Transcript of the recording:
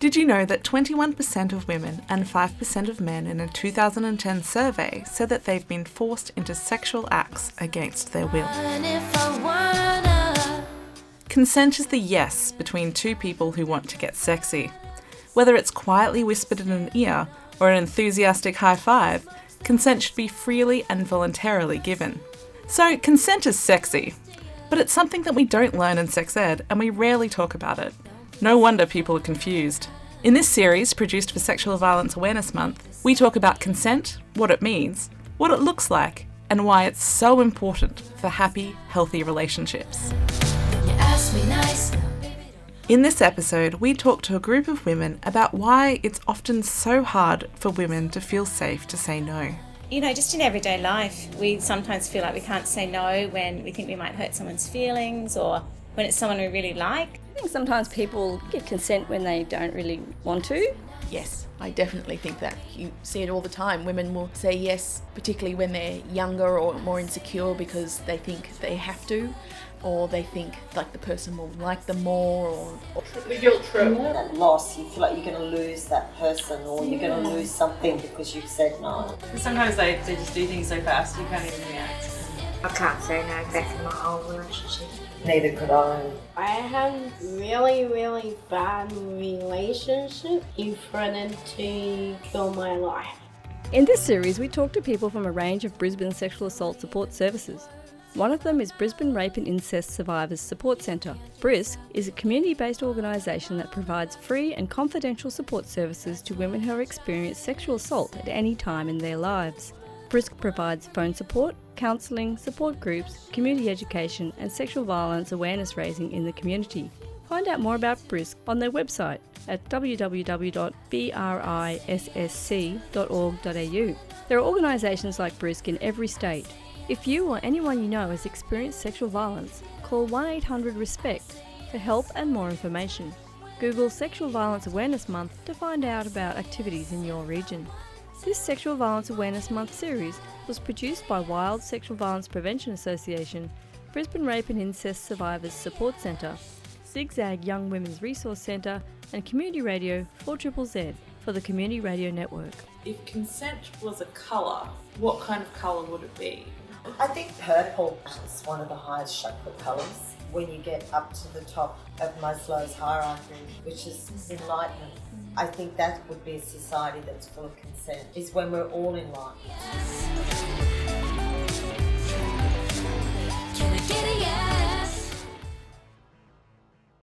Did you know that 21% of women and 5% of men in a 2010 survey said that they've been forced into sexual acts against their will? Consent is the yes between two people who want to get sexy. Whether it's quietly whispered in an ear or an enthusiastic high five, consent should be freely and voluntarily given. So, consent is sexy, but it's something that we don't learn in sex ed and we rarely talk about it. No wonder people are confused. In this series, produced for Sexual Violence Awareness Month, we talk about consent, what it means, what it looks like, and why it's so important for happy, healthy relationships. In this episode, we talk to a group of women about why it's often so hard for women to feel safe to say no. You know, just in everyday life, we sometimes feel like we can't say no when we think we might hurt someone's feelings or when it's someone we really like. I think sometimes people give consent when they don't really want to. Yes, I definitely think that. You see it all the time. Women will say yes, particularly when they're younger or more insecure because they think they have to, or they think like the person will like them more, or, or guilt trip. That loss, you feel like you're going to lose that person, or you're going to lose something because you've said no. Sometimes they, they just do things so fast you can't even react. I can't say no back in my old relationship. Neither could I. I had really, really bad relationship. He threatened to kill my life. In this series, we talk to people from a range of Brisbane sexual assault support services. One of them is Brisbane Rape and Incest Survivors Support Centre. BRISSC is a community based organisation that provides free and confidential support services to women who have experienced sexual assault at any time in their lives. BRISSC provides phone support, counselling, support groups, community education, and sexual violence awareness raising in the community. Find out more about BRISSC on their website at www.brissc.org.au. There are organisations like BRISSC in every state. If you or anyone you know has experienced sexual violence, call 1 800 RESPECT for help and more information. Google Sexual Violence Awareness Month to find out about activities in your region. This Sexual Violence Awareness Month series was produced by WWILD Sexual Violence Prevention Association, Brisbane Rape and Incest Survivors Support Centre, Zigzag Young Women's Resource Centre, and Community Radio 4ZZZ for the Community Radio Network. If consent was a colour, what kind of colour would it be? I think purple is one of the highest chakra colours. When you get up to the top of Maslow's hierarchy, which is enlightenment, I think that would be a society that's full of consent, is when we're all enlightened.